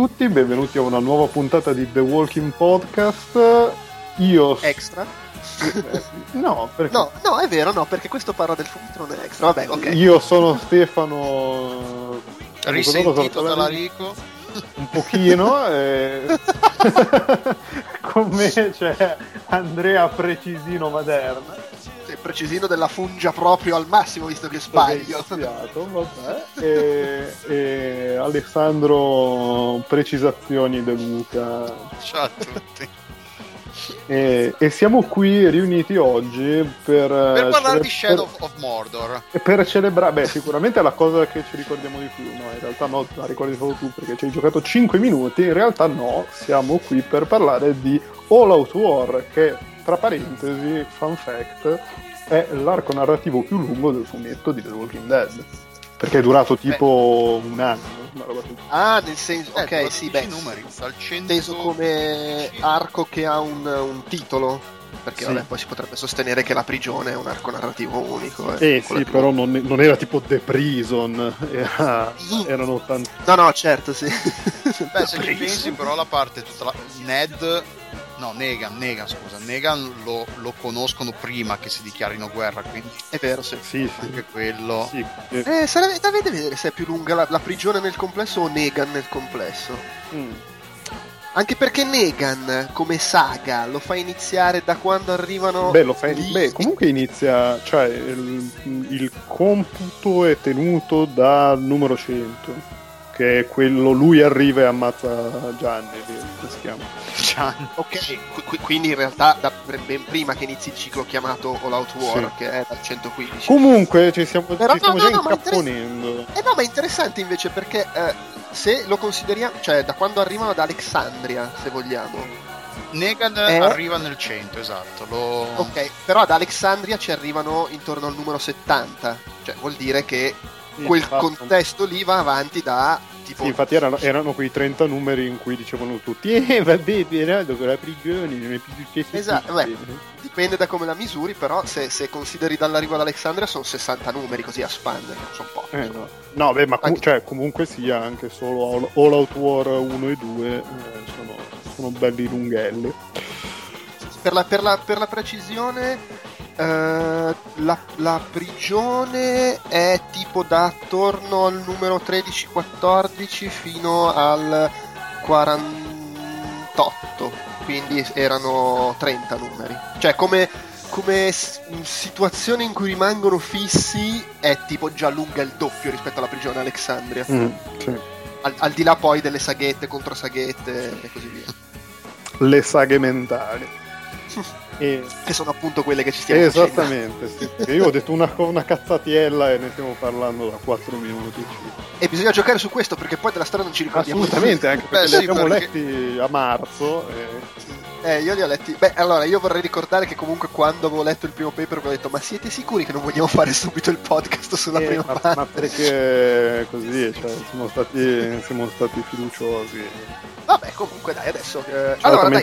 Ciao a tutti, benvenuti a una nuova puntata di The Walking Podcast. Io... Extra? no, perché... no, no, è vero, no, perché questo parla del fumetto non è extra. Vabbè, ok. Io sono Stefano... Risentito dalla Rico. Un pochino. e... Con me c'è Andrea Precisino Maderna. Precisino della fungia proprio al massimo, visto che sbaglio. Sbagliato, vabbè. E, e Alessandro Precisazioni De Luca. Ciao a tutti. E, e, siamo qui riuniti oggi per, per parlare cele- di Shadow per, of Mordor per celebrare, beh, sicuramente è la cosa che ci ricordiamo di più. No, in realtà no, la ricordi solo tu perché ci hai giocato 5 minuti. In realtà, no, siamo qui per parlare di All Out War, che tra parentesi, fun fact, è l'arco narrativo più lungo del fumetto di The Walking Dead. Perché è durato tipo beh. un anno. Ah, nel senso, eh, ok, sì, beh, numeri, dal 100... inteso come arco che ha un, un titolo perché sì. vabbè, poi si potrebbe sostenere che la prigione è un arco narrativo unico. Eh, eh sì, però non, non, era tipo The Prison, era, erano tanti. No, no, certo, sì. Beh, se ci pensi, però la parte tutta la... Ned No, Negan, Negan, scusa. Negan lo, lo, conoscono prima che si dichiarino guerra, quindi... È vero, sì. sì, sì. Anche quello... Sì. Eh, sarebbe da vedere se è più lunga la, la, prigione nel complesso o Negan nel complesso. Mm. Anche perché Negan, come saga, lo fa iniziare da quando arrivano... Beh, lo fa in... Beh comunque inizia... Cioè, il, il computo è tenuto dal numero 100 che è quello lui arriva e ammazza Gianni come si chiama? Gianni. Ok qu- quindi in realtà da ben prima che inizi il ciclo chiamato All Out War sì. che è dal 115 comunque ci stiamo, Però, ci stiamo no, già no, incapponendo interess- eh no ma è interessante invece perché eh, se lo consideriamo cioè da quando arrivano ad Alexandria se vogliamo. Negan è... arriva nel 100, esatto. Lo... Ok, però ad Alexandria ci arrivano intorno al numero 70, cioè vuol dire che quel contesto lì va avanti da tipo... Sì, infatti erano, erano, quei 30 numeri in cui dicevano tutti eh vabbè Berardo con la prigione non è più successo esatto beh, dipende da come la misuri però se, se consideri dall'arrivo ad Alexandria sono 60 numeri così a spanne non so pochi eh, no. no beh ma com- cioè, comunque sia anche solo All, All Out War 1 e 2 eh, sono, sono belli lunghelli. Per la, per la, per la precisione Uh, la, la, prigione è tipo da attorno al numero 13-14 fino al 48, quindi erano 30 numeri. Cioè come, come situazione in cui rimangono fissi è tipo già lunga il doppio rispetto alla prigione Alexandria. Mm, sì. al, al di là poi delle saghette contro saghette e così via. Le saghe mentali. E... Che sono appunto quelle che ci stiamo Esattamente, sì. Io ho detto una, una cazzatiella e ne stiamo parlando da 4 minuti. E bisogna giocare su questo perché poi della storia non ci ricordiamo. Assolutamente, anche perché Beh, li abbiamo perché... letti a marzo. E... Eh, io li ho letti. Beh, allora, io vorrei ricordare che comunque quando avevo letto il primo paper ho detto ma siete sicuri che non vogliamo fare subito il podcast sulla eh, prima ma, parte? Ma perché così, cioè, siamo stati, siamo stati fiduciosi. Vabbè, comunque dai, adesso... Eh, allora, dai,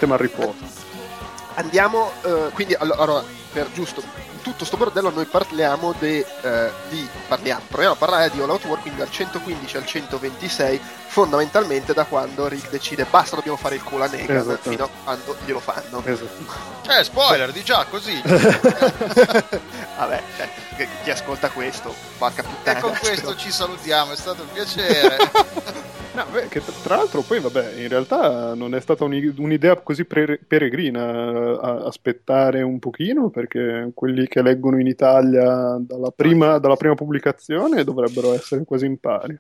andiamo uh, quindi allora per giusto tutto sto bordello noi parliamo de, uh, di parliamo proviamo a parlare di All Out War quindi dal 115 al 126 fondamentalmente da quando Rick decide basta dobbiamo fare il culo a Negan esatto. fino a quando glielo fanno esatto. eh spoiler di già così vabbè cioè, chi ascolta questo porca puttana e con questo ci salutiamo è stato un piacere No, beh, che tra l'altro poi vabbè, in realtà non è stata un'idea così pre- peregrina eh, aspettare un pochino perché quelli che leggono in Italia dalla prima, dalla prima pubblicazione dovrebbero essere quasi in pari.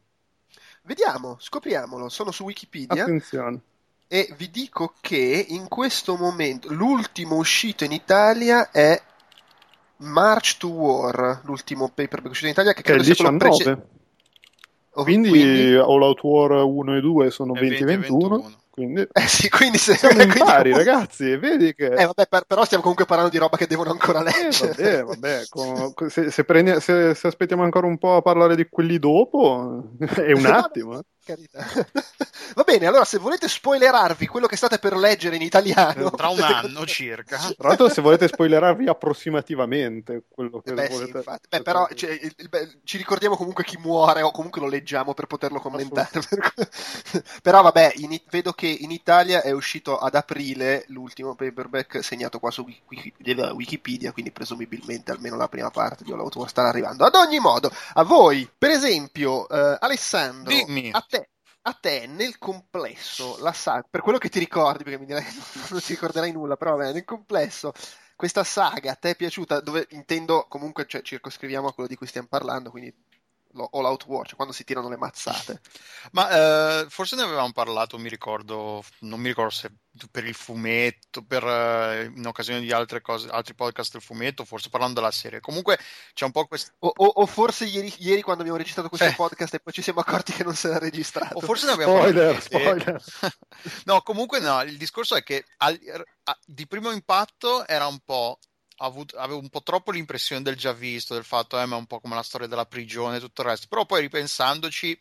Vediamo, scopriamolo, sono su Wikipedia. Attenzione. E vi dico che in questo momento l'ultimo uscito in Italia è March to War, l'ultimo paperback uscito in Italia che credo è il 19. Sia quindi, quindi, All Out War 1 e 2 sono 2021. Quindi, eh sì, quindi se, siamo in pari, ragazzi. Vedi che. Eh, vabbè, per, però stiamo comunque parlando di roba che devono ancora eh, leggere. Eh, vabbè, vabbè. Con, se, se, prendi, se, se, aspettiamo ancora un po' a parlare di quelli dopo, è un attimo. Eh carità. Va bene, allora se volete spoilerarvi quello che state per leggere in italiano... Tra un anno circa. Tra l'altro se volete spoilerarvi approssimativamente quello che beh, volete... Sì, beh, però cioè, il, beh, ci ricordiamo comunque chi muore o comunque lo leggiamo per poterlo commentare. Per, Però vabbè, in, vedo che in Italia è uscito ad aprile l'ultimo paperback segnato qua su Wikipedia, quindi presumibilmente almeno la prima parte di All Out War starà arrivando. Ad ogni modo, a voi, per esempio, eh, Alessandro, Dimmi. a te a te nel complesso la saga, per quello che ti ricordi, perché mi direi non ti ricorderai nulla, però vabbè, nel complesso questa saga a te è piaciuta? Dove intendo comunque, cioè, circoscriviamo a quello di cui stiamo parlando, quindi All Out War, cioè quando si tirano le mazzate. Ma eh, forse ne avevamo parlato, mi ricordo, non mi ricordo se per il fumetto, per, eh, in occasione di altre cose, altri podcast del fumetto, forse parlando della serie. Comunque c'è un po' questo. O, o, o, forse ieri, ieri, quando abbiamo registrato questo eh. podcast e poi ci siamo accorti che non si era registrato. O forse ne abbiamo spoiler, parlato. Spoiler. no, comunque no, il discorso è che al, a, di primo impatto era un po' avuto, avevo un po' troppo l'impressione del già visto, del fatto, eh, è un po' come la storia della prigione e tutto il resto. Però poi ripensandoci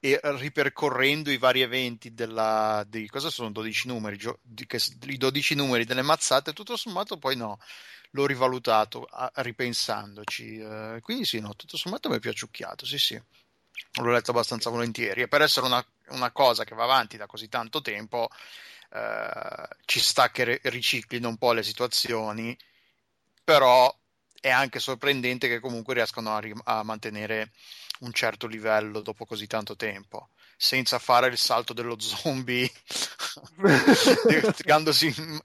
e ripercorrendo i vari eventi della, di cosa sono 12 numeri, di, che, i 12 numeri delle mazzate, tutto sommato poi no, l'ho rivalutato a, ripensandoci. Eh, quindi sì, no, tutto sommato mi è piaciucchiato, sì sì. L'ho letto abbastanza volentieri e per essere una, una cosa che va avanti da così tanto tempo eh, ci sta che riciclino un po' le situazioni però è anche sorprendente che comunque riescano a, rim- a mantenere un certo livello dopo così tanto tempo senza fare il salto dello zombie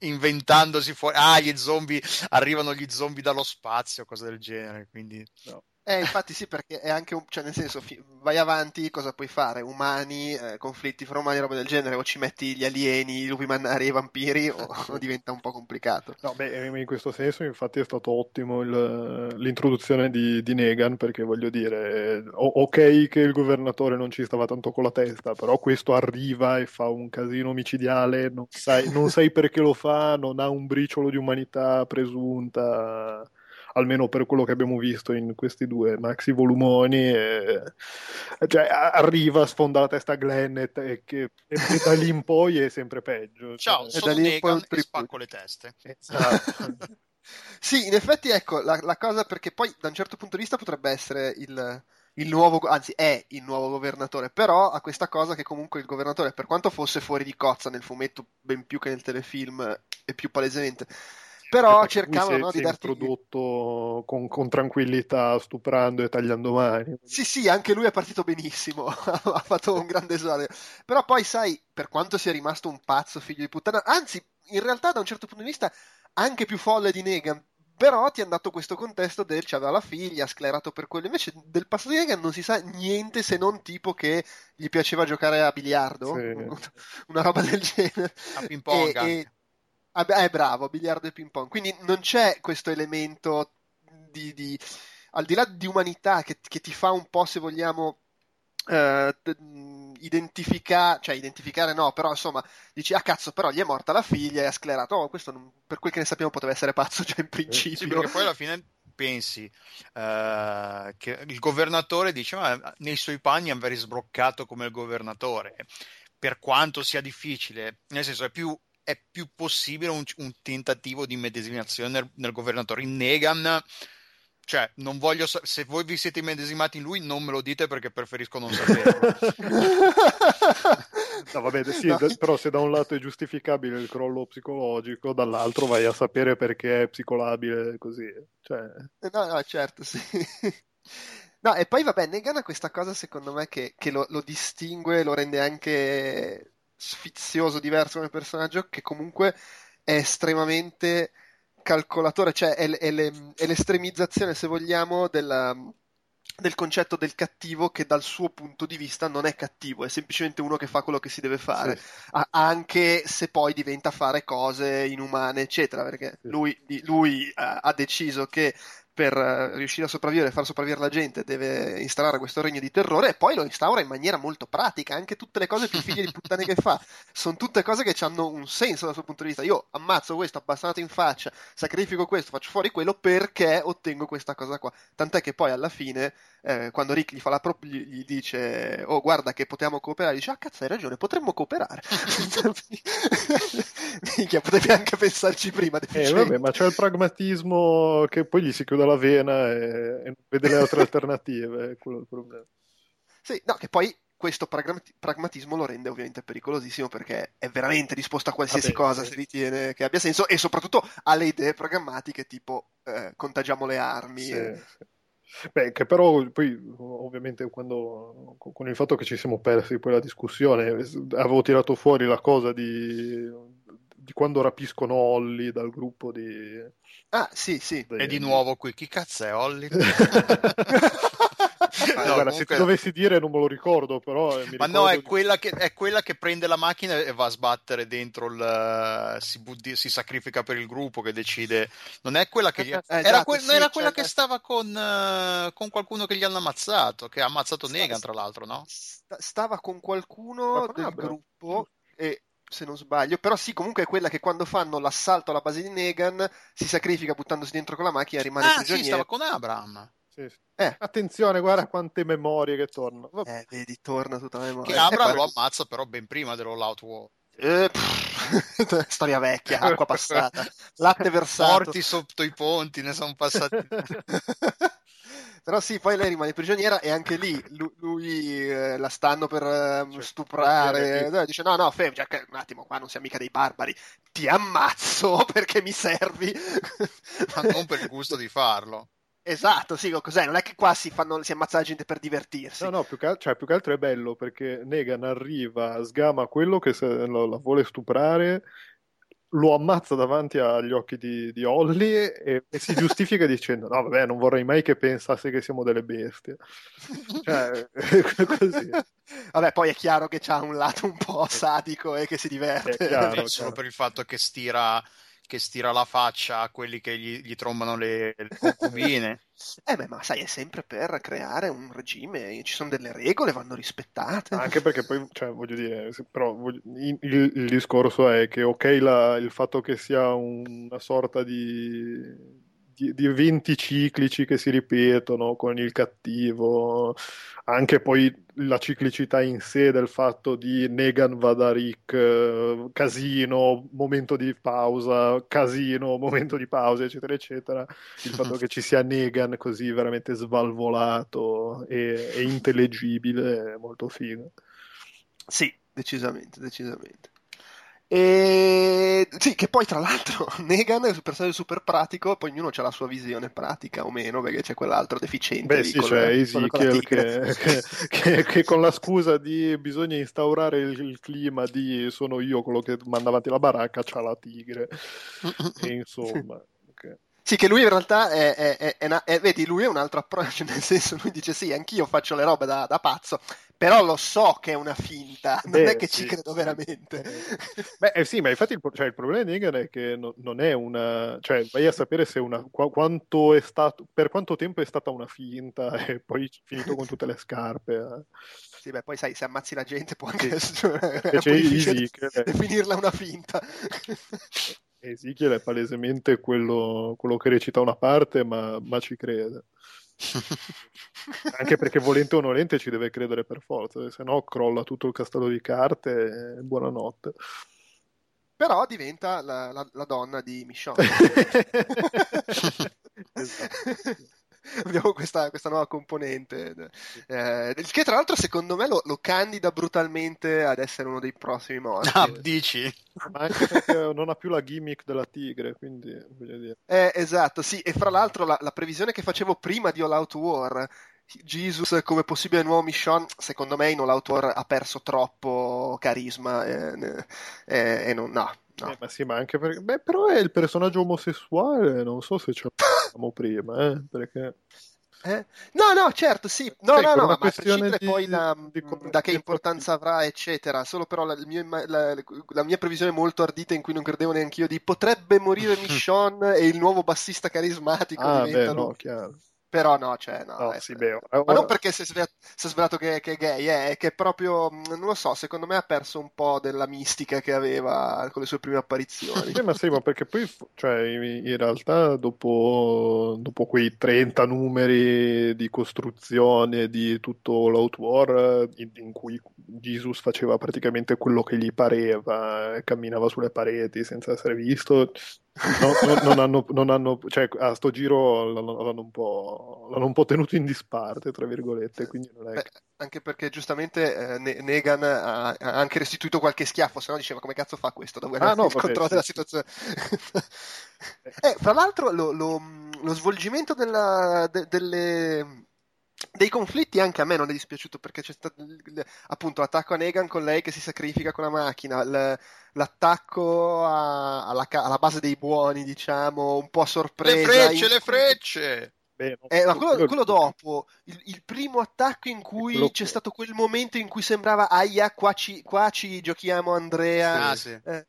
inventandosi fuori ah gli zombie arrivano gli zombie dallo spazio cose del genere quindi no. Eh, infatti sì, perché è anche un... cioè nel senso, fi... vai avanti, cosa puoi fare? Umani, eh, conflitti fra umani, roba del genere, o ci metti gli alieni, i lupi mannari e i vampiri, o... o, diventa un po' complicato. No, beh, in questo senso infatti è stato ottimo il... l'introduzione di... di, Negan, perché voglio dire, ok che il governatore non ci stava tanto con la testa, però questo arriva e fa un casino micidiale, non sai, non sai perché lo fa, non ha un briciolo di umanità presunta almeno per quello che abbiamo visto in questi due maxi volumoni, e, cioè, arriva, sfonda la testa a Glennet e, che, e, e da lì in poi è sempre peggio. Ciao, cioè, sono Negan e spacco le teste. Esatto. sì, in effetti ecco, la, la, cosa perché poi da un certo punto di vista potrebbe essere il, il nuovo, anzi è il nuovo governatore, però ha questa cosa che comunque il governatore, per quanto fosse fuori di cozza nel fumetto, ben più che nel telefilm, è più palesemente però cercavano no, di darti prodotto con, con, tranquillità, stuprando e tagliando mani. Sì, sì, anche lui è partito benissimo, ha fatto un grande esordio. Però poi, sai, per quanto sia rimasto un pazzo figlio di puttana, anzi, in realtà da un certo punto di vista anche più folle di Negan, però ti hanno dato questo contesto del c'aveva la figlia, sclerato per quello. Invece del passato di Negan non si sa niente se non tipo che gli piaceva giocare a biliardo, sì. una roba del genere. A ping pong. E, e Ah, è bravo, biliardo e ping pong. Quindi non c'è questo elemento di, di al di là di umanità che, che, ti fa un po', se vogliamo, eh, identificare, cioè identificare no, però insomma, dici, ah cazzo, però gli è morta la figlia e ha sclerato. Oh, questo non, per quel che ne sappiamo poteva essere pazzo già in principio. Sì, perché poi alla fine pensi uh, che il governatore dice, ma nei suoi panni avrei sbroccato come il governatore. Per quanto sia difficile, nel senso è più è più possibile un, un tentativo di medesimazione nel, nel, governatore. In Negan, cioè, non voglio sa- se voi vi siete immedesimati in lui, non me lo dite perché preferisco non saperlo. no, vabbè, sì, no. però se da un lato è giustificabile il crollo psicologico, dall'altro vai a sapere perché è psicolabile così. Cioè... No, no, certo, sì. No, e poi vabbè, Negan ha questa cosa secondo me che, che lo, lo distingue, lo rende anche sfizioso, diverso come personaggio, che comunque è estremamente calcolatore, cioè è, è, è l'estremizzazione, se vogliamo, della, del concetto del cattivo che dal suo punto di vista non è cattivo, è semplicemente uno che fa quello che si deve fare, sì. anche se poi diventa fare cose inumane, eccetera, perché lui, lui ha deciso che per eh, riuscire a sopravvivere e far sopravvivere la gente deve instaurare questo regno di terrore e poi lo instaura in maniera molto pratica. Anche tutte le cose più figlie di puttane che fa sono tutte cose che hanno un senso dal suo punto di vista. Io ammazzo questo abbassanato in faccia sacrifico questo faccio fuori quello perché ottengo questa cosa qua. Tant'è che poi alla fine eh, quando Rick gli fa la prop gli, gli, dice oh guarda che potevamo cooperare dice ah cazzo hai ragione potremmo cooperare Minchia, potevi anche pensarci prima eh, vabbè, ma c'è il pragmatismo che poi gli si chiude la vena e, non vede le altre alternative è quello il problema sì, no, che poi questo pragmati- pragmatismo lo rende ovviamente pericolosissimo perché è veramente disposto a qualsiasi Vabbè, cosa sì. se ritiene che abbia senso e soprattutto ha le idee programmatiche tipo eh, contagiamo le armi. Sì, e- sì. Beh, che però poi ovviamente quando, con il fatto che ci siamo persi poi la discussione, avevo tirato fuori la cosa di, di quando rapiscono Holly dal gruppo di... Ah, sì, sì. E di nuovo qui, chi cazzo è Holly? Ah, No, guarda, se comunque- ti dovessi dire non me lo ricordo, però eh, mi Ma ricordo no, è di- quella, che, è quella che prende la macchina e va a sbattere dentro il. Si, buddi- si sacrifica per il gruppo che decide. Non è quella che. Gli... Eh, era, esatto, que- sì, non era cioè, quella eh. che stava con, eh, con qualcuno che gli hanno ammazzato. Che ha ammazzato Negan, tra l'altro, no? Sta- stava con qualcuno del gruppo e se non sbaglio, però sì, comunque è quella che quando fanno l'assalto alla base di Negan si sacrifica buttandosi dentro con la macchina e rimane Ah, sì, prigioniero. stava con Abraham. Sì, sì. Eh. Attenzione, guarda quante memorie che tornano. Vabbè. Eh, vedi, torna tutta la Che memoria. E Abraham poi- lo ammazza, però ben prima dell'All Out War. Eh, storia vecchia, acqua passata, latte versato. Morti sotto i ponti, ne sono passati. Però sì, poi lei rimane prigioniera e anche lì lu- lui, eh, la stanno per eh, Cioè, stuprare. Eh, Dice: No, no, Fem, già che- un attimo, qua non siamo mica dei barbari. Ti ammazzo perché mi servi. Ma non per il gusto di farlo. Esatto, sì, cos'è? Non è che qua si, fanno, si ammazza la gente per divertirsi. No, no, più che, al- cioè, più che altro è bello perché Negan arriva, sgama quello che se lo- la vuole stuprare, lo ammazza davanti agli occhi di, di Holly e, e si giustifica dicendo: No, vabbè, non vorrei mai che pensasse che siamo delle bestie. Cioè, così. Vabbè, poi è chiaro che c'ha un lato un po' sadico e che si diverte. È chiaro. Solo per il fatto che stira, che stira la faccia a quelli che gli, gli trombano le, le concubine. Eh beh, ma sai, è sempre per creare un regime, ci sono delle regole, vanno rispettate. Anche perché poi, cioè, voglio dire, però voglio- il, il- il discorso è che, ok, la- il fatto che sia una sorta di, di, di eventi ciclici che si ripetono con il cattivo, anche poi la ciclicità in sé del fatto di Negan va da Rick, eh, casino, momento di pausa, casino, momento di pausa, eccetera, eccetera. Il fatto che ci sia Negan così veramente svalvolato e, e intellegibile è molto figo. Sì, decisamente, decisamente. E sì, che poi tra l'altro Negan è un personaggio super pratico, poi ognuno ha la sua visione pratica o meno, perché c'è quell'altro deficiente Beh, sì, c'è la Ezekiel che, che- che- che con la scusa di bisogna instaurare il, il clima di sono io quello che manda avanti la baracca, c'ha la tigre. E insomma. Sì, che lui in realtà è, è- è- una- è- vedi, lui è un altro approccio, nel senso lui dice sì, anch'io faccio le robe da, da pazzo, però lo so che è una finta, non Beh, è che sì, ci credo sì. veramente. Beh, eh sì, ma infatti il, cioè, il problema di Negan è che no- non è una... cioè vai a sapere se una, qua- quanto è stato, per quanto tempo è stata una finta e poi finito con tutte le scarpe. eh. Sì, beh, poi sai, se ammazzi la gente può anche Sì. essere è Invece poi difficile Ezekiel- definirla una finta. Ezekiel è palesemente quello, quello che recita una parte, ma, ma ci crede. Anche perché volente o nolente ci deve credere per forza, se no crolla tutto il castello di carte e buonanotte. Però diventa la, la- la donna di Michonne. Esatto. Abbiamo questa, questa nuova componente, eh, che tra l'altro secondo me lo, lo candida brutalmente ad essere uno dei prossimi morti. Ah, dici? Ma anche perché non ha più la gimmick della tigre, quindi voglio dire. Eh, esatto, sì, e fra l'altro la, la previsione che facevo prima di All Out War, Jesus come possibile nuovo Michonne, secondo me in All Out War ha perso troppo carisma e, ne- e- e non, no, no. Eh, ma sì, ma anche perché... Beh, però è il personaggio omosessuale, non so se ce l'avevamo prima, eh, perché... Eh? No, no, certo, sì, no, Sì, no, no, ma a prescindere di- poi da, di da che importanza avrà, eccetera, solo però la, imma- la- la mia previsione molto ardita in cui non credevo neanch'io di potrebbe morire Michonne e il nuovo bassista carismatico Ah, diventa beh, no, chiaro. Però no, cioè, no, No, sì, beh, ma ora- non perché si è svela- si è svelato che, che è gay, eh, è che proprio, non lo so, secondo me ha perso un po' della mistica che aveva con le sue prime apparizioni. Sì, ma sì, ma perché poi, cioè, in in realtà, dopo, dopo quei 30 numeri di costruzione di tutto l'Out War, in, in cui Jesus faceva praticamente quello che gli pareva, eh, camminava sulle pareti senza essere visto, no- no- non hanno, non hanno- cioè, a sto giro l'hanno, l'hanno un po', l'hanno un po' tenuto in disparte, tra virgolette, quindi non è Beh, che... anche perché giustamente eh, Negan ha, ha, anche restituito qualche schiaffo, se no diceva come cazzo fa questo, da ah, no, il controllo sì. della situazione. eh, fra l'altro lo, lo, lo svolgimento della, de, delle, dei conflitti anche a me non è dispiaciuto perché c'è stato appunto l'attacco a Negan con lei che si sacrifica con la macchina, l'attacco a, alla, alla, base dei buoni, diciamo, un po' a sorpresa. Le frecce, in... le frecce! Beh, eh, ma quello, quello dopo, il, il, primo attacco in cui c'è stato quel momento in cui sembrava aia, qua ci, qua ci giochiamo Andrea. Ah, sì. eh,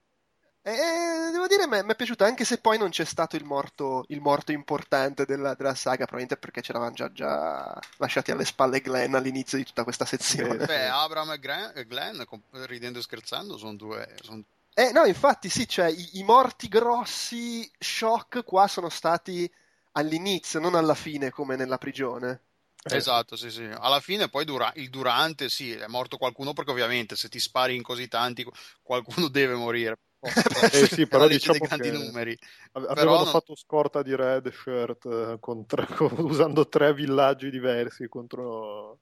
eh, devo dire, mi è piaciuto anche se poi non c'è stato il morto, il morto importante della, della, saga, probabilmente perché ce l'avevano già, già, lasciati alle spalle Glenn all'inizio di tutta questa sezione. Beh, Abram e Glenn, Glenn ridendo e scherzando, sono due. Sono... Eh, no, infatti, sì, cioè i, i morti grossi, shock qua sono stati all'inizio, non alla fine come nella prigione. Eh. Esatto, sì, sì. Alla fine poi dura- il durante, sì, è morto qualcuno perché ovviamente se ti spari in così tanti qualcuno deve morire. eh sì, però diciamo che numeri. avevano però non... fatto scorta di red shirt eh, tre, usando tre villaggi diversi contro,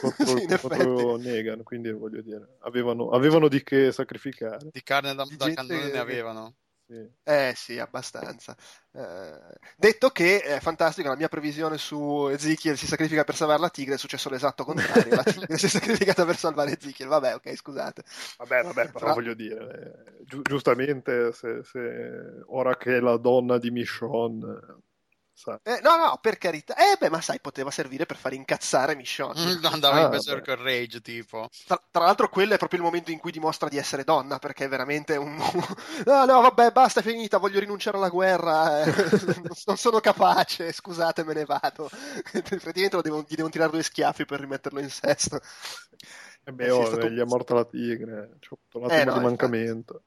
contro, sì, contro Negan, quindi voglio dire, avevano, avevano, di che sacrificare. Di carne da, da cannone ne avevano. Sì. Eh sì, abbastanza. Eh, detto che è fantastico, la mia previsione su Ezekiel si sacrifica per salvare la tigre è successo l'esatto contrario. la tigre si è sacrificata per salvare Ezekiel. Vabbè, ok, scusate. Vabbè, vabbè, però Fra... voglio dire, eh, gi- giustamente se, se, ora che la donna di Michonne eh, no, no, per carità. Eh, beh, ma sai, poteva servire per far incazzare Michonne. Mm, andava ah, in Berserker Rage, tipo. Tra, tra, l'altro, quello è proprio il momento in cui dimostra di essere donna, perché è veramente un... no, no, vabbè, basta, è finita, voglio rinunciare alla guerra, eh. non sono capace, scusate, me ne vado. Praticamente devo, gli devo tirare due schiaffi per rimetterlo in sesto. Eh beh, oh, stato... gli è morta la tigre, c'è avuto un attimo eh, no, di mancamento.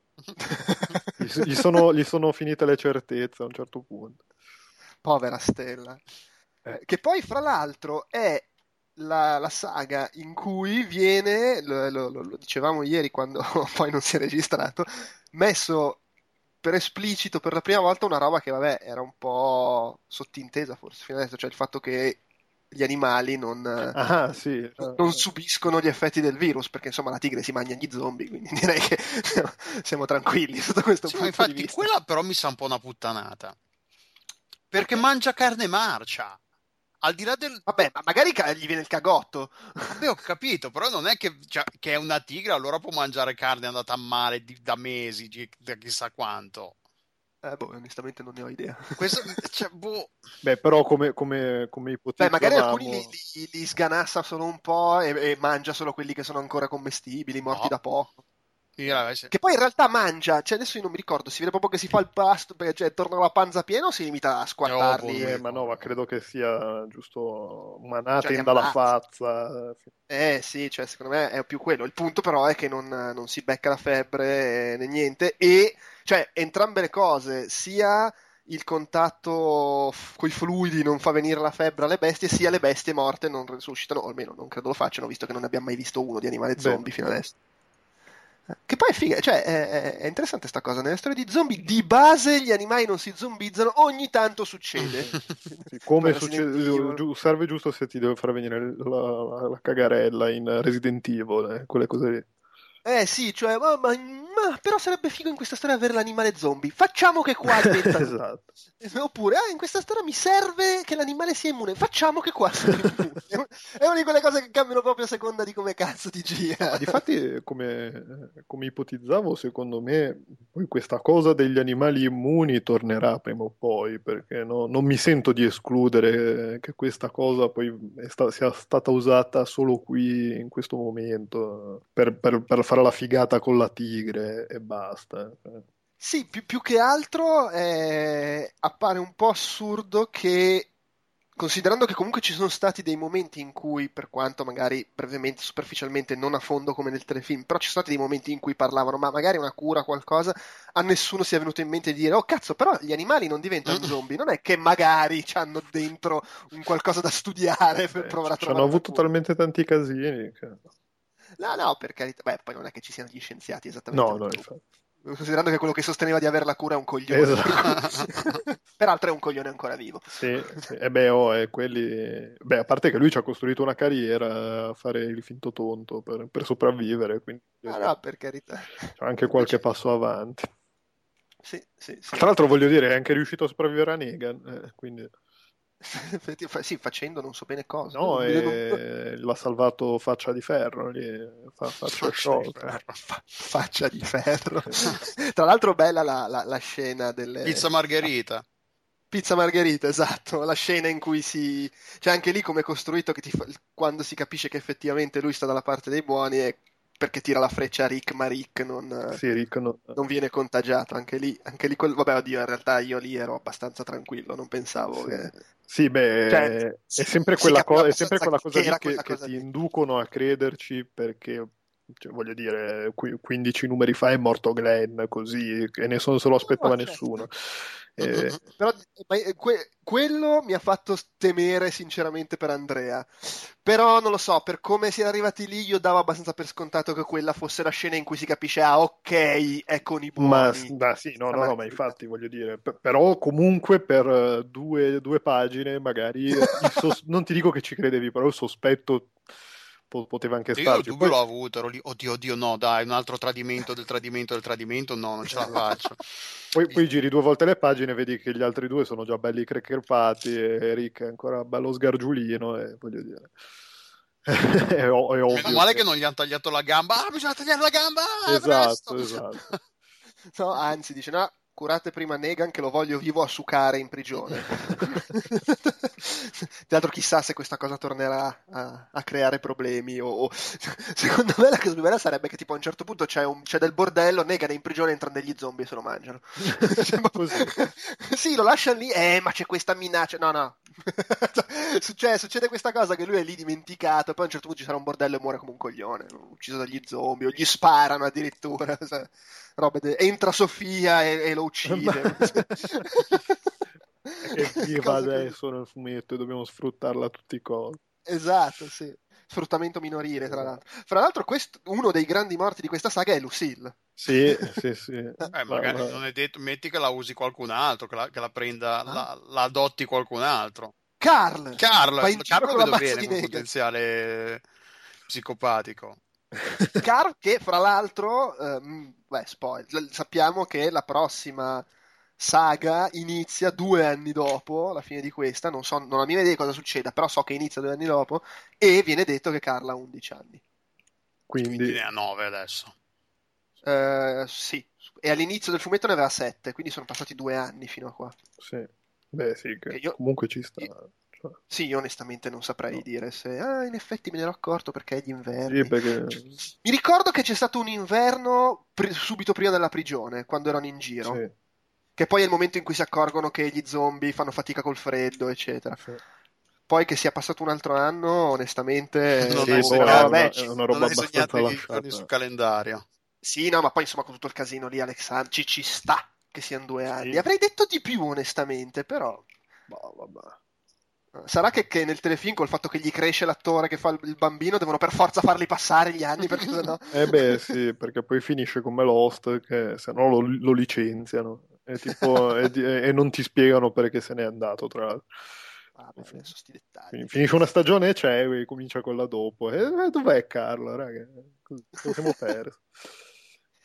gli, gli, sono, gli sono finite le certezze a un certo punto povera Stella. Eh. Che poi, fra l'altro, è la, la, saga in cui viene, lo, lo, lo, dicevamo ieri quando poi non si è registrato, messo per esplicito per la prima volta una roba che, vabbè, era un po' sottintesa forse fino adesso, cioè il fatto che gli animali non, ah, sì. non, subiscono gli effetti del virus, perché insomma la tigre si mangia gli zombie, quindi direi che siamo tranquilli sotto questo sì, punto infatti, di vista. Quella però mi sa un po' una puttanata perché mangia carne marcia. Al di là del. Vabbè, ma magari gli viene il cagotto. Vabbè, ho capito, però non è che, cioè, che è una tigre, allora può mangiare carne andata a male di, da mesi, di, da chissà quanto. Eh, boh, onestamente non ne ho idea. Questo, cioè, boh. Beh, però come, come, come ipotizzo... Beh, magari alcuni li, li, li, sganassa solo un po' e, e, mangia solo quelli che sono ancora commestibili, morti no. da poco. Che poi in realtà mangia, cioè adesso io non mi ricordo, si vede proprio che si fa il pasto, cioè torna la panza piena o si limita a squattarli? No, eh, ma no, ma credo che sia giusto manate cioè, dalla fazza. Eh sì, cioè secondo me è più quello. Il punto però è che non, non si becca la febbre né niente e, cioè, entrambe le cose, sia il contatto con i fluidi non fa venire la febbre alle bestie, sia le bestie morte non risuscitano, o almeno non credo lo facciano, visto che non ne abbiamo mai visto uno di animale zombie Beh. fino adesso. Che poi è figa, cioè è, è, interessante sta cosa. Nelle storie di zombie, di base gli animali non si zombizzano, ogni tanto succede. sì, come succede, giu, serve giusto se ti deve far venire la, la, la cagarella in Resident Evil, eh, quelle cose lì. Eh sì, cioè, ma, ma, ma, però sarebbe figo in questa storia avere l'animale zombie. Facciamo che qua diventa... esatto. Oppure, ah, in questa storia mi serve che l'animale sia immune. Facciamo che qua sia immune. È una di quelle cose che cambiano proprio a seconda di come cazzo ti gira. Difatti, come, come ipotizzavo, secondo me, poi questa cosa degli animali immuni tornerà prima o poi, perché no, non mi sento di escludere che questa cosa poi sta, sia stata usata solo qui, in questo momento, per, per, per fare la figata con la tigre e basta. Sì, più, più che altro eh, appare un po' assurdo che considerando che comunque ci sono stati dei momenti in cui, per quanto magari brevemente, superficialmente, non a fondo come nel telefilm, però ci sono stati dei momenti in cui parlavano, ma magari una cura, qualcosa, a nessuno si è venuto in mente di dire, oh cazzo, però gli animali non diventano zombie, non è che magari hanno dentro un qualcosa da studiare per provare a trovare. Hanno avuto talmente tanti casini che... No, no, per carità. Beh, poi non è che ci siano gli scienziati esattamente. No, no, infatti. considerando che quello che sosteneva di avere la cura è un coglione. Esatto. Peraltro è un coglione ancora vivo. Sì, sì. E beh, oh, è quelli... beh, a parte che lui ci ha costruito una carriera a fare il finto tonto per, per sopravvivere, quindi... Ah, no, per carità. C'è anche qualche passo avanti. Sì, sì, sì. Tra l'altro voglio dire, è anche riuscito a sopravvivere a Negan, eh, quindi... sì, facendo non so bene cosa. No, e... l'ha salvato faccia di ferro. Lì. Fa, faccia, faccia, di ferro. Fa, faccia di ferro. Tra l'altro, bella la, la, la scena delle. Pizza Margherita. Pizza Margherita, esatto, la scena in cui si... Cioè anche lì come è costruito, che fa... quando si capisce che effettivamente lui sta dalla parte dei buoni è perché tira la freccia a Rick, ma Rick non, sì, Rick no. non viene contagiato. Anche lì, anche lì quel... vabbè, oddio, in realtà io lì ero abbastanza tranquillo, non pensavo sì. che... Sì, beh, cioè, è sempre quella, co- è sempre quella cosa che, che, che ti inducono a crederci perché cioè, voglio dire, 15 numeri fa è morto Glenn, così, e nessuno se lo aspettava no, nessuno. Eh... Però eh, que- quello mi ha fatto temere sinceramente per Andrea. Però non lo so, per come si è arrivati lì, io davo abbastanza per scontato che quella fosse la scena in cui si capisce, ah, ok, è con i buoni. Ma, ma sì, no, no, no, ma infatti voglio dire, p- però comunque per uh, due, due, pagine magari, sos- non ti dico che ci credevi, però il sospetto poteva anche io starci. Io Poi... l'ho avuto, ero lì, oddio, oddio, no, dai, un altro tradimento del tradimento del tradimento, no, non ce la faccio. poi, poi, giri due volte le pagine vedi che gli altri due sono già belli crepati e Rick è ancora bello sgargiulino e voglio dire... è, ov- è ovvio. Meno male che... che non gli hanno tagliato la gamba, ah, bisogna tagliare la gamba! Ah, esatto, esatto. no, anzi, dice, no, curate prima Negan che lo voglio vivo a sucare in prigione. Tra l'altro chissà se questa cosa tornerà a, a creare problemi o, o, secondo me la cosa più bella sarebbe che tipo a un certo punto c'è, un, c'è del bordello, Negan è in prigione, entrano degli zombie e se lo mangiano. sì, lo lasciano lì, eh ma c'è questa minaccia, no no. cioè, succede questa cosa che lui è lì dimenticato, poi a un certo punto ci sarà un bordello e muore come un coglione, ucciso dagli zombie o gli sparano addirittura. De... entra Sofia e, e lo uccide. che viva adesso nel fumetto e dobbiamo sfruttarla a tutti i costi. Esatto, sì. Sfruttamento minorile, tra l'altro. Fra l'altro, questo, uno dei grandi morti di questa saga è Lucille. Sì, sì, sì. Eh, magari ma, non è detto, metti che la usi qualcun altro, che la, che la prenda, ah. la, la, adotti qualcun altro. Carl! Carl, Carl lo vedo bene come potenziale psicopatico. Carl che fra l'altro, ehm, beh, spoiler, sappiamo che la prossima saga inizia due anni dopo la fine di questa, non, so, non ho né idea di cosa succeda, però so che inizia due anni dopo e viene detto che Carla ha 11 anni. Quindi, quindi ne ha 9 adesso. Uh, sì, e all'inizio del fumetto ne aveva 7, quindi sono passati due anni fino a qua. Sì, beh sì, io, comunque ci sta. Io, cioè. Sì, io onestamente non saprei no. dire se... Ah, in effetti me ne ero accorto perché è gli inverni. Sì, perché... Mi ricordo che c'è stato un inverno pr- subito prima della prigione, quando erano in giro. Sì che poi è il momento in cui si accorgono che gli zombie fanno fatica col freddo, eccetera. Sì. Poi che sia passato un altro anno, onestamente, non sì, boh, no, vabbè, è una roba abbastanza lasciata sul calendario. Sì, no, ma poi insomma con tutto il casino lì, Alexandro, ci, ci sta che siano due anni. Sì. Avrei detto di più, onestamente, però. Boh, vabbè. Sarà che, che, nel telefilm col fatto che gli cresce l'attore che fa il bambino devono per forza farli passare gli anni perché sennò... eh beh sì, perché poi finisce come Lost che se no lo, lo licenziano e, tipo, e, e, non ti spiegano perché se n'è andato, tra l'altro. Ah, beh, adesso sti dettagli. finisce una stagione e c'è, e comincia quella dopo. E, eh, dov'è Carlo, raga? Cosa siamo persi?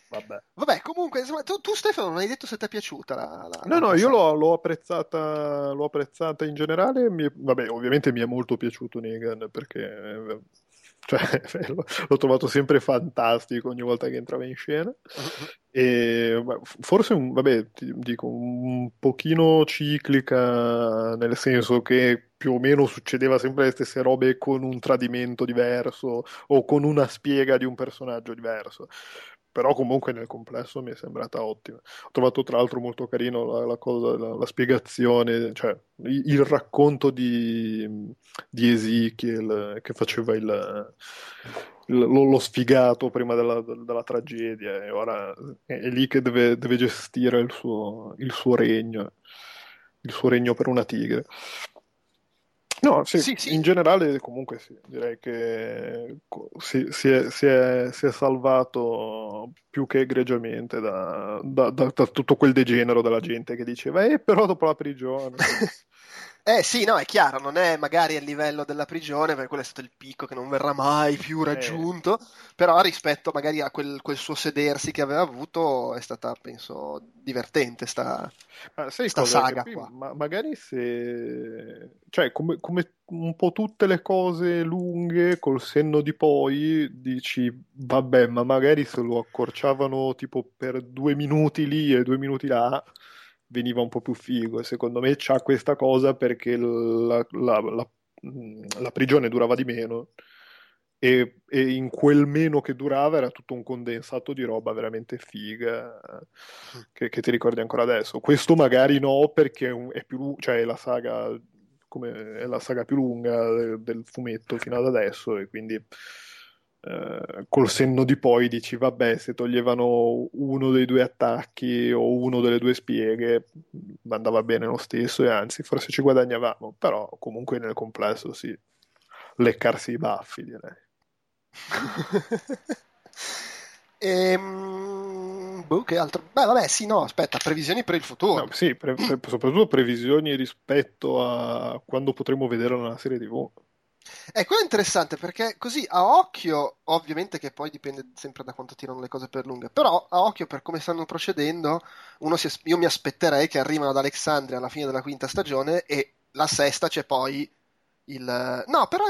Vabbè. Vabbè, comunque, insomma, tu, tu, Stefano non hai detto se ti è piaciuta la, la No, no, io l'ho, l'ho, apprezzata, l'ho apprezzata in generale. Mi, vabbè, ovviamente mi è molto piaciuto Negan perché eh, cioè, l'ho trovato sempre fantastico ogni volta che entrava in scena. E forse, un, vabbè, dico, un pochino ciclica, nel senso che più o meno succedeva sempre le stesse robe con un tradimento diverso o con una spiega di un personaggio diverso però comunque nel complesso mi è sembrata ottima. Ho trovato tra l'altro molto carino la, la, cosa, la, la spiegazione, cioè il, il racconto di, di, Ezekiel che faceva il, il, lo, sfigato prima della, della, tragedia e ora è, è lì che deve, deve gestire suo, il suo regno, il suo regno per una tigre. No, sì, sì, sì, in generale comunque sì, direi che si, si, è, si, è, si è, salvato più che egregiamente da, da, da, da, tutto quel degenero della gente che diceva, eh però dopo la prigione... Eh sì, no, è chiaro, non è magari a livello della prigione, perché quello è stato il picco che non verrà mai più eh. raggiunto, eh. però rispetto magari a quel, quel, suo sedersi che aveva avuto è stata, penso, divertente sta, sai sta saga qua. Ma magari se... cioè, come, come un po' tutte le cose lunghe, col senno di poi, dici, vabbè, ma magari se lo accorciavano tipo per due minuti lì e due minuti là veniva un po' più figo. E secondo me c'ha questa cosa perché la, la, la, la prigione durava di meno e, e, in quel meno che durava era tutto un condensato di roba veramente figa che, che ti ricordi ancora adesso. Questo magari no perché è più cioè è la saga come è la saga più lunga del, del fumetto fino ad adesso e quindi eh, col senno di poi dici vabbè se toglievano uno dei due attacchi o uno delle due spieghe andava bene lo stesso e anzi forse ci guadagnavamo però comunque nel complesso sì leccarsi i baffi direi ehm, boh, che altro? Beh, vabbè, sì, no, aspetta, previsioni per il futuro. No, sì, pre- pre- soprattutto previsioni rispetto a quando potremo vedere una serie TV. Eh, quello è interessante perché così a occhio, ovviamente che poi dipende sempre da quanto tirano le cose per lunghe, però a occhio per come stanno procedendo, si, io mi aspetterei che arrivino ad Alexandria alla fine della quinta stagione e la sesta c'è poi il... No, però...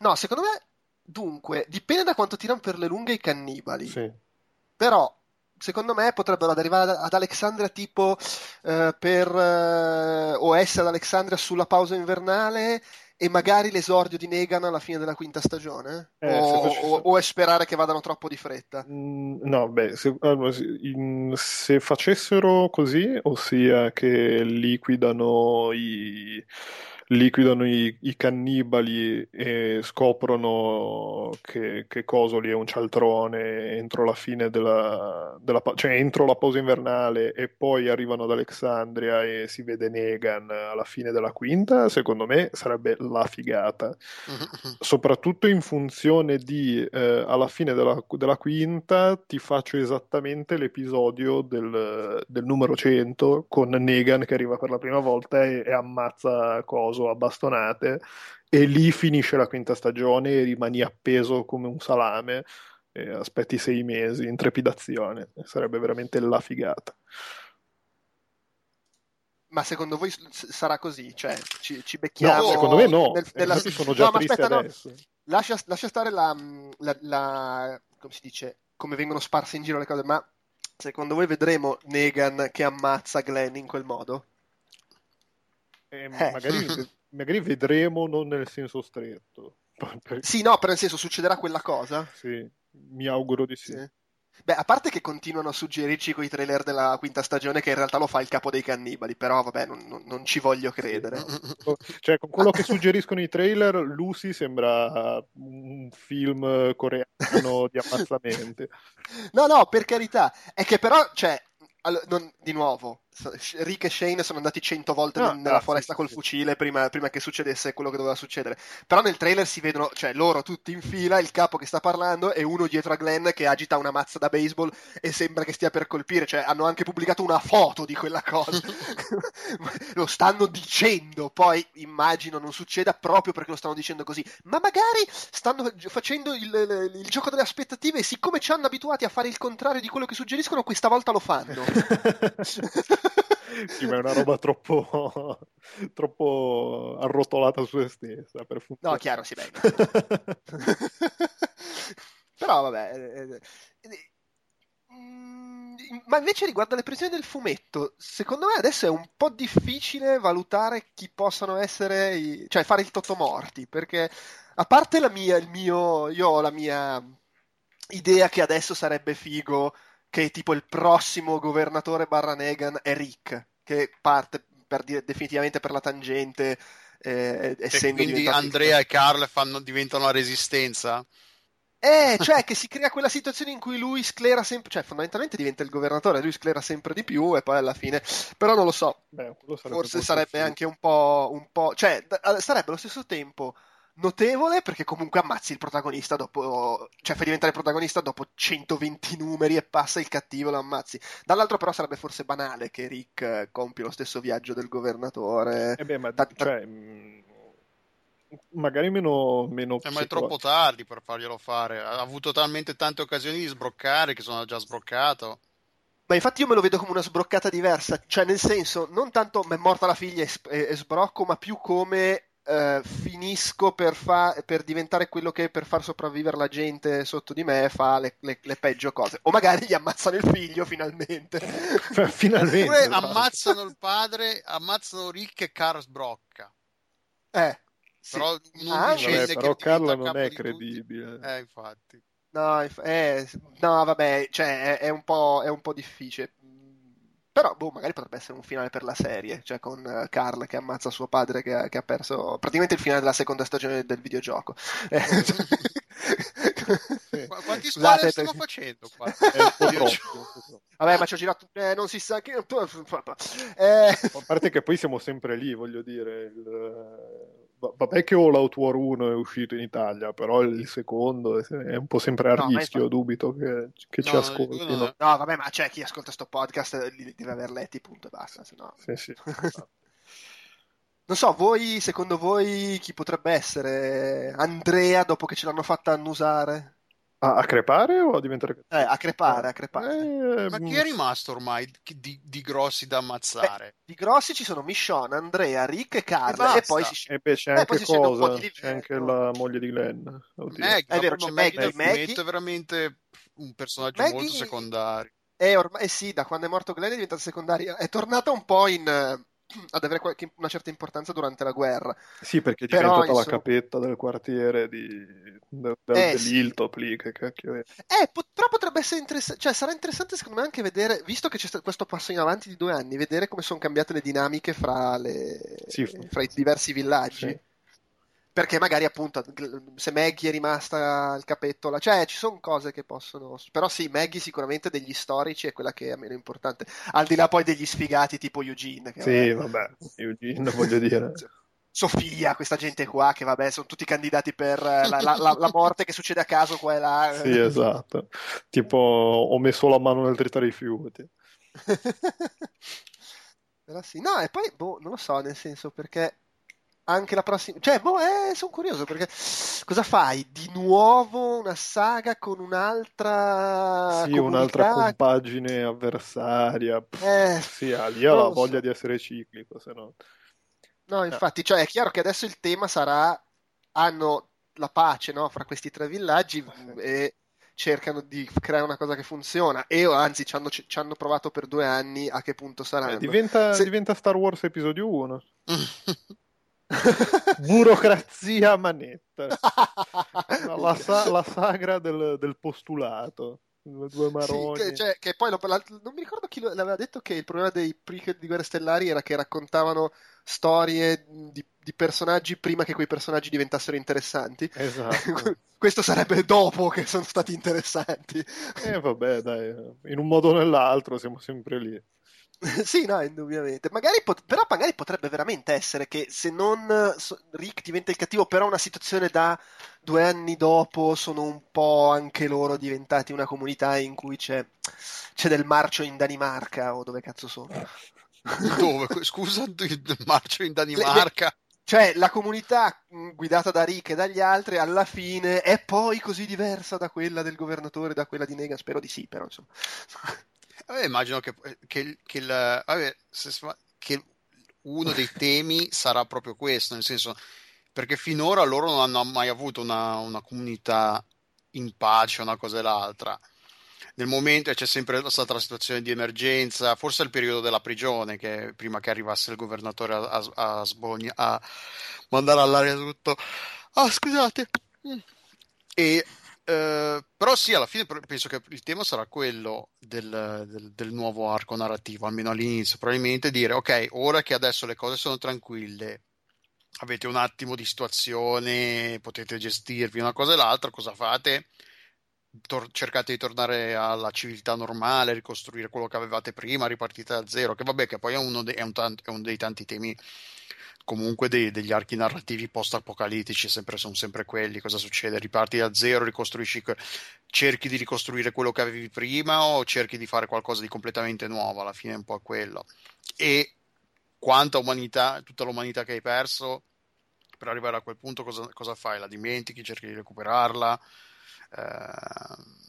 No, secondo me, dunque, dipende da quanto tirano per le lunghe i cannibali. Sì. Però secondo me potrebbero arrivare ad Alexandria tipo eh, per eh, OS ad Alexandria sulla pausa invernale e magari l'esordio di Negan alla fine della quinta stagione? Eh, o, facesse... o, o, è sperare che vadano troppo di fretta? Mm, no, beh, se, se, facessero così, ossia che liquidano i liquidano i, i, cannibali e scoprono che, che Cosoli è un cialtrone entro la fine della, della, cioè entro la pausa invernale e poi arrivano ad Alexandria e si vede Negan alla fine della quinta, secondo me sarebbe la figata. Soprattutto in funzione di eh, alla fine della, della, quinta ti faccio esattamente l'episodio del, del numero 100 con Negan che arriva per la prima volta e, e ammazza Cosoli coso a bastonate e lì finisce la quinta stagione e rimani appeso come un salame e aspetti sei mesi in trepidazione sarebbe veramente la figata ma secondo voi sarà così? Cioè, ci, ci becchiamo? No, secondo me no. Nel, nella... sono già no, aspetta. No. Lascia, lascia, stare la, la, la, come si dice, come vengono sparse in giro le cose, ma secondo voi vedremo Negan che ammazza Glenn in quel modo? Eh, eh. Magari, magari, vedremo non nel senso stretto. Sì, no, però nel senso succederà quella cosa? Sì, mi auguro di sì. sì. Beh, a parte che continuano a suggerirci con i trailer della quinta stagione che in realtà lo fa il capo dei cannibali, però vabbè, non, non, non ci voglio credere. cioè, con quello che suggeriscono i trailer, Lucy sembra un film coreano di ammazzamenti. No, no, per carità. È che però, cioè, allora, non, di nuovo, Rick e Shane sono andati cento volte no, nella foresta sì, col sì. fucile prima, prima, che succedesse quello che doveva succedere. Però nel trailer si vedono, cioè loro tutti in fila, il capo che sta parlando e uno dietro a Glenn che agita una mazza da baseball e sembra che stia per colpire. Cioè hanno anche pubblicato una foto di quella cosa. lo stanno dicendo, poi immagino non succeda proprio perché lo stanno dicendo così. Ma magari stanno facendo il, il, il gioco delle aspettative e siccome ci hanno abituati a fare il contrario di quello che suggeriscono, questa volta lo fanno. sì, ma è una roba troppo, troppo arrotolata su se stessa. Per no, chiaro, si venga. Però vabbè. Eh, eh, mm, ma invece riguardo alle previsioni del fumetto, secondo me adesso è un po' difficile valutare chi possano essere, i... cioè fare il totomorti, perché a parte la mia, il mio, io ho la mia idea che adesso sarebbe figo che tipo il prossimo governatore barra Negan è Rick, che parte per dire, definitivamente per la tangente. Eh, essendo e quindi Andrea e Carl fanno, diventano la resistenza? Eh, cioè che si crea quella situazione in cui lui sclera sempre, cioè fondamentalmente diventa il governatore, lui sclera sempre di più e poi alla fine, però non lo so, Beh, sarebbe forse sarebbe anche un po', un po', cioè sarebbe allo stesso tempo notevole perché comunque ammazzi il protagonista dopo, cioè fai diventare il protagonista dopo 120 numeri e passa il cattivo lo ammazzi. Dall'altro però sarebbe forse banale che Rick eh, compia lo stesso viaggio del governatore. Eh beh, ma ta- cioè, mm, magari meno, meno eh, ma è troppo tardi per farglielo fare. Ha avuto talmente tante occasioni di sbroccare che sono già sbroccato. Ma infatti io me lo vedo come una sbroccata diversa, cioè nel senso, non tanto è morta la figlia e sbrocco, ma più come Uh, finisco per, fa- per, diventare quello che per far sopravvivere la gente sotto di me fa le, le, le peggio cose. O magari gli ammazzano il figlio finalmente. finalmente. Oppure ammazzano il padre, ammazzano Rick e Carl sbrocca. Eh. Però, sì. ah, vabbè, però Carla non è credibile. Eh, infatti. No, eh, no, vabbè, cioè, è, è, un è, un po', difficile. Però, boh, magari potrebbe essere un finale per la serie, cioè con uh, Carl che ammazza suo padre che ha, che ha, perso praticamente il finale della seconda stagione del videogioco. Eh. Quanti spoiler stiamo per... facendo qua? Vabbè, ma ci ho girato, eh, non si sa che... Eh... A parte che poi siamo sempre lì, voglio dire, il vabbè che All Out War 1 è uscito in Italia, però il secondo è un po' sempre a no, rischio, fa... dubito che, che no, ci ascoltino. No, no, vabbè, ma c'è chi ascolta questo podcast li deve aver letti, punto e basta, sennò... Sì, sì. non so, voi, secondo voi, chi potrebbe essere Andrea dopo che ce l'hanno fatta annusare? A, a, crepare o a diventare eh, a crepare, a crepare. Eh, Ma chi è rimasto ormai di, di grossi da ammazzare? Beh, di grossi ci sono Michonne, Andrea, Rick e Carla e, e poi si E beh, c'è eh, anche cosa, c'è anche la moglie di Glenn. Maggie, è vero, c'è Maggie, Maggie, Maggie è veramente un personaggio Maggie... molto secondario. Eh, ormai, eh sì, da quando è morto Glenn è diventata secondaria. È tornata un po' in ad avere qualche, una certa importanza durante la guerra. Sì, perché è diventata Però, la insomma... capetta del quartiere di, de, de, eh, lì, che cacchio è. Eh, pot- però potrebbe essere interessante, cioè sarà interessante secondo me anche vedere, visto che c'è stato questo passo in avanti di due anni, vedere come sono cambiate le dinamiche fra, le, sì, fra i diversi villaggi. Sì perché magari appunto se Maggie è rimasta al capetto là, cioè ci sono cose che possono però sì Maggie sicuramente degli storici è quella che è meno importante al di là poi degli sfigati tipo Eugene che sì vabbè, Eugene voglio dire Sofia, questa gente qua che vabbè sono tutti candidati per la, la, la, la, morte che succede a caso qua e là. Sì, esatto. Tipo ho messo la mano nel tritare i fiuti. Però sì, no, e poi boh, non lo so, nel senso perché anche la prossima. Cioè, boh, eh, sono curioso perché cosa fai? Di nuovo una saga con un'altra. Sì, un'altra compagine avversaria. Eh, sì, lì ha la voglia so. di essere ciclico, se no. No, infatti, cioè, è chiaro che adesso il tema sarà. Hanno la pace no, fra questi tre villaggi e cercano di creare una cosa che funziona e anzi ci hanno, ci hanno provato per due anni a che punto saranno. Eh, diventa, Se... diventa Star Wars episodio 1. Burocrazia a manetta. la, sa- la, sagra del, del postulato. Due maroni. Sì, che, cioè, che poi lo, la, non mi ricordo chi l'aveva detto che il problema dei prequel di Guerre Stellari era che raccontavano storie di, di personaggi prima che quei personaggi diventassero interessanti. Esatto. Questo sarebbe dopo che sono stati interessanti. E eh, vabbè, dai, in un modo o nell'altro siamo sempre lì. sì, no, indubbiamente. Magari pot- però magari potrebbe veramente essere che se non so- Rick diventa il cattivo, però una situazione da due anni dopo sono un po' anche loro diventati una comunità in cui c'è, c'è del marcio in Danimarca o dove cazzo sono. Dove? Scusa, il marcio in Danimarca? Le, le, cioè, la comunità guidata da Rick e dagli altri alla fine è poi così diversa da quella del governatore, da quella di Negan. Spero di sì, però insomma. Vabbè, immagino che, che, che, il, vabbè, che, uno dei temi sarà proprio questo, nel senso perché finora loro non hanno mai avuto una, una comunità in pace, una cosa e l'altra. Nel momento c'è sempre stata la situazione di emergenza, forse il periodo della prigione, che prima che arrivasse il governatore a, a, a, Sbogna, a mandare all'aria tutto. Ah, oh, scusate. E eh, però sì, alla fine penso che il tema sarà quello del, del, del, nuovo arco narrativo, almeno all'inizio, probabilmente dire ok, ora che adesso le cose sono tranquille, avete un attimo di situazione, potete gestirvi una cosa e l'altra, cosa fate? tor- cercate di tornare alla civiltà normale, ricostruire quello che avevate prima, ripartite da zero, che vabbè, che poi è uno, de- è un t- è uno dei tanti temi comunque dei, degli archi narrativi post-apocalittici sempre, sono sempre quelli. Cosa succede? Riparti da zero, ricostruisci, cerchi di ricostruire quello che avevi prima o cerchi di fare qualcosa di completamente nuovo? Alla fine è un po' quello. E quanta umanità, tutta l'umanità che hai perso per arrivare a quel punto, cosa, cosa fai? La dimentichi, cerchi di recuperarla? Eh,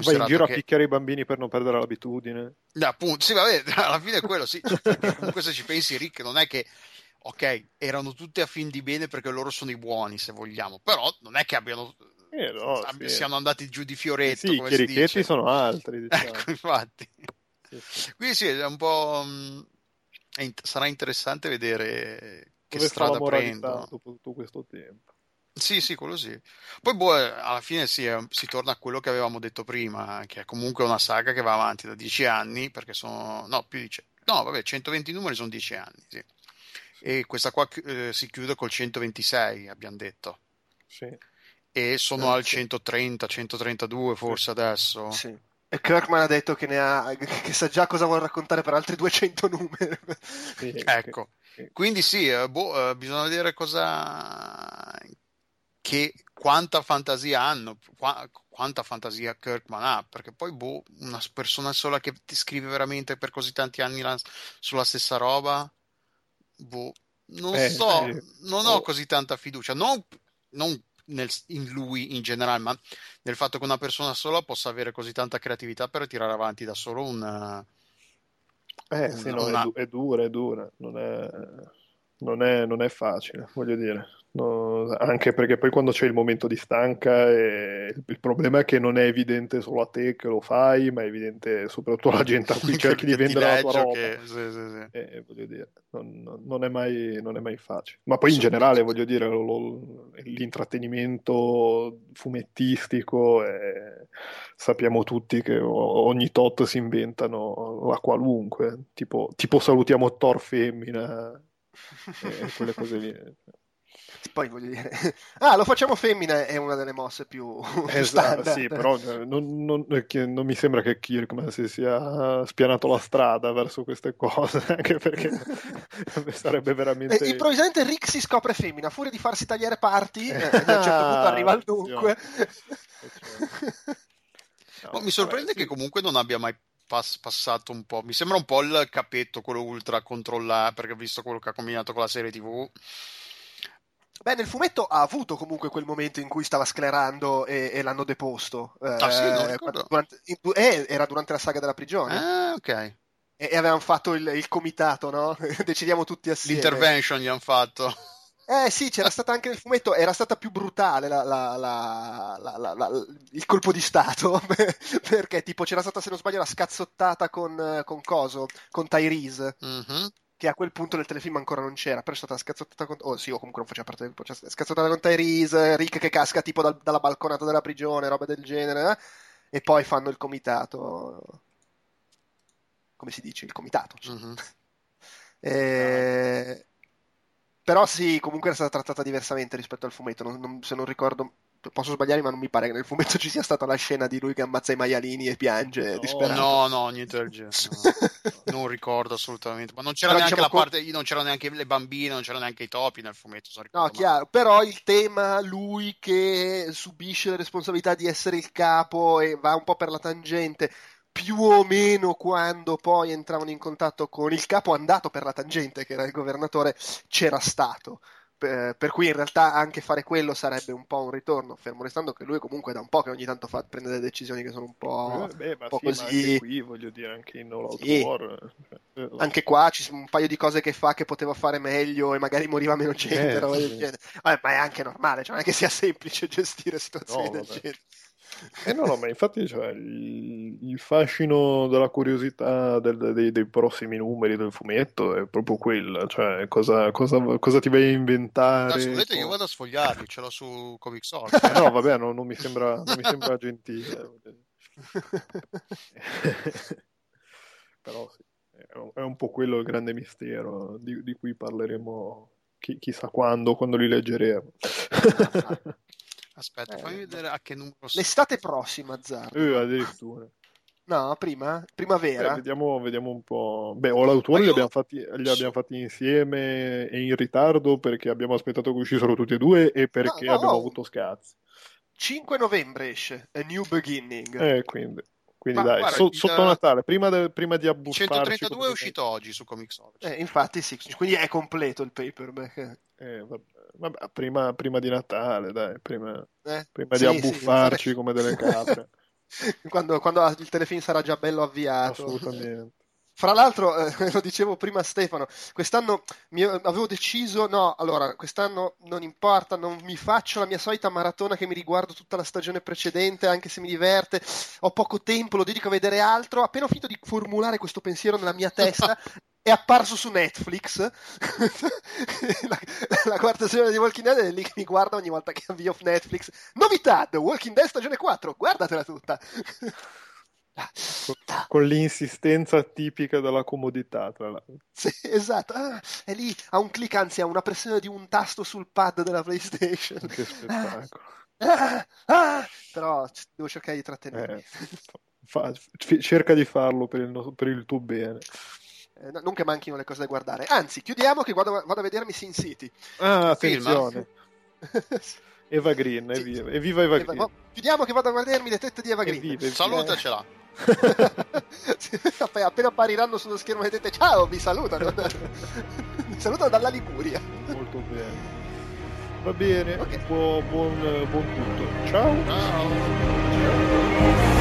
Vai in giro che... a picchiare i bambini per non perdere l'abitudine. Eh, appunto, sì, vabbè, alla fine è quello, sì. Cioè, comunque se ci pensi, Rick, non è che ok, erano tutti a fin di bene perché loro sono i buoni, se vogliamo, però non è che abbiano eh no, sì. siano andati giù di fioretto. Sì, i cherichetti sono altri. Diciamo. Ecco, infatti. Sì, sì. Quindi sì, è un po'. Mm, sarà interessante vedere che Dove strada prendono. Dopo tutto questo tempo. Sì, sì, quello sì. Poi boh, alla fine sì, si torna a quello che avevamo detto prima, che è comunque una saga che va avanti da dieci anni, perché sono... No, più di... No, vabbè, 120 numeri sono dieci anni, sì e questa qua eh, si chiude col 126, abbiamo detto. Sì. E sono eh, al sì. 130, 132 forse adesso. Sì. E Kirkman ha detto che, ha, che, sa già cosa vuole raccontare per altri 200 numeri. Sì, ecco, quindi sì, eh, boh, eh, bisogna vedere cosa... Che, quanta fantasia hanno, qua, quanta fantasia Kirkman ha, perché poi boh, una persona sola che ti scrive veramente per così tanti anni la, sulla stessa roba boh, non eh, so, eh, non ho oh. così tanta fiducia, non, non nel, in lui in generale, ma nel fatto che una persona sola possa avere così tanta creatività per tirare avanti da solo una... Eh una, sì, no, una... È, dura, è dura, non è, non è, non è facile, voglio dire. No, anche perché poi quando c'è il momento di stanca eh, il problema è che non è evidente solo a te che lo fai ma è evidente soprattutto alla gente a cui cerchi di vendere la tua roba che... sì, sì, sì. Eh, dire, non, non, è mai, non, è mai, facile ma poi in generale voglio dire lo, lo, l'intrattenimento fumettistico eh, sappiamo tutti che ogni tot si inventano la qualunque tipo, tipo salutiamo Thor femmina e quelle cose lì poi voglio dire, ah, lo facciamo femmina è una delle mosse più, esatto, Sì, però eh, non, non, non, mi sembra che Kirkman si sia spianato la strada verso queste cose, anche perché sarebbe veramente... E, improvvisamente Rick si scopre femmina, fuori di farsi tagliare parti, eh, a un certo punto arriva al dunque. No, mi sorprende che comunque non abbia mai pass- passato un po'. Mi sembra un po' il capetto, quello ultra controllato, perché ho visto quello che ha combinato con la serie TV Beh, nel fumetto ha avuto comunque quel momento in cui stava sclerando e, e l'hanno deposto. Ah, eh, sì, non durante, eh, era durante la saga della prigione. Ah, ok. E, e avevano fatto il, il comitato, no? Decidiamo tutti assieme. L'intervention gli hanno fatto. Eh sì, c'era stata anche nel fumetto, era stata più brutale la, la, la, il colpo di stato, perché tipo c'era stata, se non sbaglio, la scazzottata con, con Coso, con Tyrese. Mm-hmm che a quel punto nel telefilm ancora non c'era, però è stata scazzottata con... Oh sì, o comunque non faceva parte del processo. Scazzottata con Tyrese, Rick che casca tipo dal, dalla balconata della prigione, roba del genere, eh? e poi fanno il comitato... Come si dice? Il comitato. Mm-hmm. e... Però sì, comunque era stata trattata diversamente rispetto al fumetto, non, non, se non ricordo posso sbagliare, ma non mi pare che nel fumetto ci sia stata la scena di lui che ammazza i maialini e piange no, disperato. No, no, niente del genere. No. non ricordo assolutamente. Ma non c'era però neanche diciamo la parte, non c'erano neanche le bambine, non c'erano neanche i topi nel fumetto. No, chiaro. Però il tema, lui che subisce la responsabilità di essere il capo e va un po' per la tangente più o meno quando poi entravano in contatto con il capo andato per la tangente, che era il governatore, c'era stato per cui in realtà anche fare quello sarebbe un po' un ritorno, fermo restando che lui comunque da un po' che ogni tanto fa, prende delle decisioni che sono un po', eh, beh, un po sì, così. anche qui voglio dire, anche in All sì. War. Eh, anche qua ci sono un paio di cose che fa che poteva fare meglio e magari moriva meno gente. Eh, sì. Vabbè, ma è anche normale, cioè non è che sia semplice gestire situazioni no, del genere. Eh no, no, ma infatti cioè, il, il, fascino della curiosità del, dei, dei, prossimi numeri del fumetto è proprio quello, cioè cosa, cosa, cosa ti vai a inventare. Volete io vado a sfogliarli, ce l'ho su Comic Source. Eh, no, vabbè, no, non, mi sembra, non mi sembra gentile. Però sì, è un po' quello il grande mistero di, di cui parleremo chi, chissà quando, quando li leggeremo. Aspetta, fammi vedere a che numero L'estate prossima, Zar. Eh, addirittura. No, prima? Primavera? Eh, vediamo, vediamo, un po'. Beh, o l'autunno io... li, abbiamo fatti, li abbiamo fatti insieme e in ritardo perché abbiamo aspettato che uscissero tutti e due e perché no, no, abbiamo avuto scazzi. 5 novembre esce A New Beginning. Eh, quindi. Quindi Ma, dai, guarda, so, sotto Natale, prima, de, prima di abbuffarci... 132 è uscito oggi su Comixology. Eh, infatti sì, quindi è completo il paperback. Eh, vabbè, vabbè, prima, prima, di Natale, dai, prima, eh? prima sì, di abbuffarci sì, come delle capre. quando, quando, il telefilm sarà già bello avviato. Assolutamente. Fra l'altro, eh, lo dicevo prima a Stefano, quest'anno mi, avevo deciso, no, allora, quest'anno non importa, non mi faccio la mia solita maratona che mi riguardo tutta la stagione precedente, anche se mi diverte, ho poco tempo, lo dedico a vedere altro. Appena ho finito di formulare questo pensiero nella mia testa, è apparso su Netflix la, la, quarta stagione di Walking Dead è lì che mi guarda ogni volta che avvio Netflix novità The Walking Dead stagione 4 guardatela tutta con, con l'insistenza tipica della comodità tra l'altro sì, esatto ah, è lì a un clic anzi a una pressione di un tasto sul pad della PlayStation che spettacolo ah, ah, però devo cercare di trattenermi eh, fa, cerca di farlo per il, per il tuo bene eh, non che manchino le cose da guardare. Anzi, chiudiamo che vado, vado a vedermi Sin City. Ah, attenzione. Eva Green, evviva, evviva Eva, Eva Green. chiudiamo che vado a vedermi le tette di Eva Green. Evviva, evviva. Salutacela. Appena appariranno sullo schermo le tette, ciao, vi salutano. mi salutano dalla Liguria. Molto bene. Va bene, okay. buon, buon, buon tutto. Ciao. Ciao. Ciao.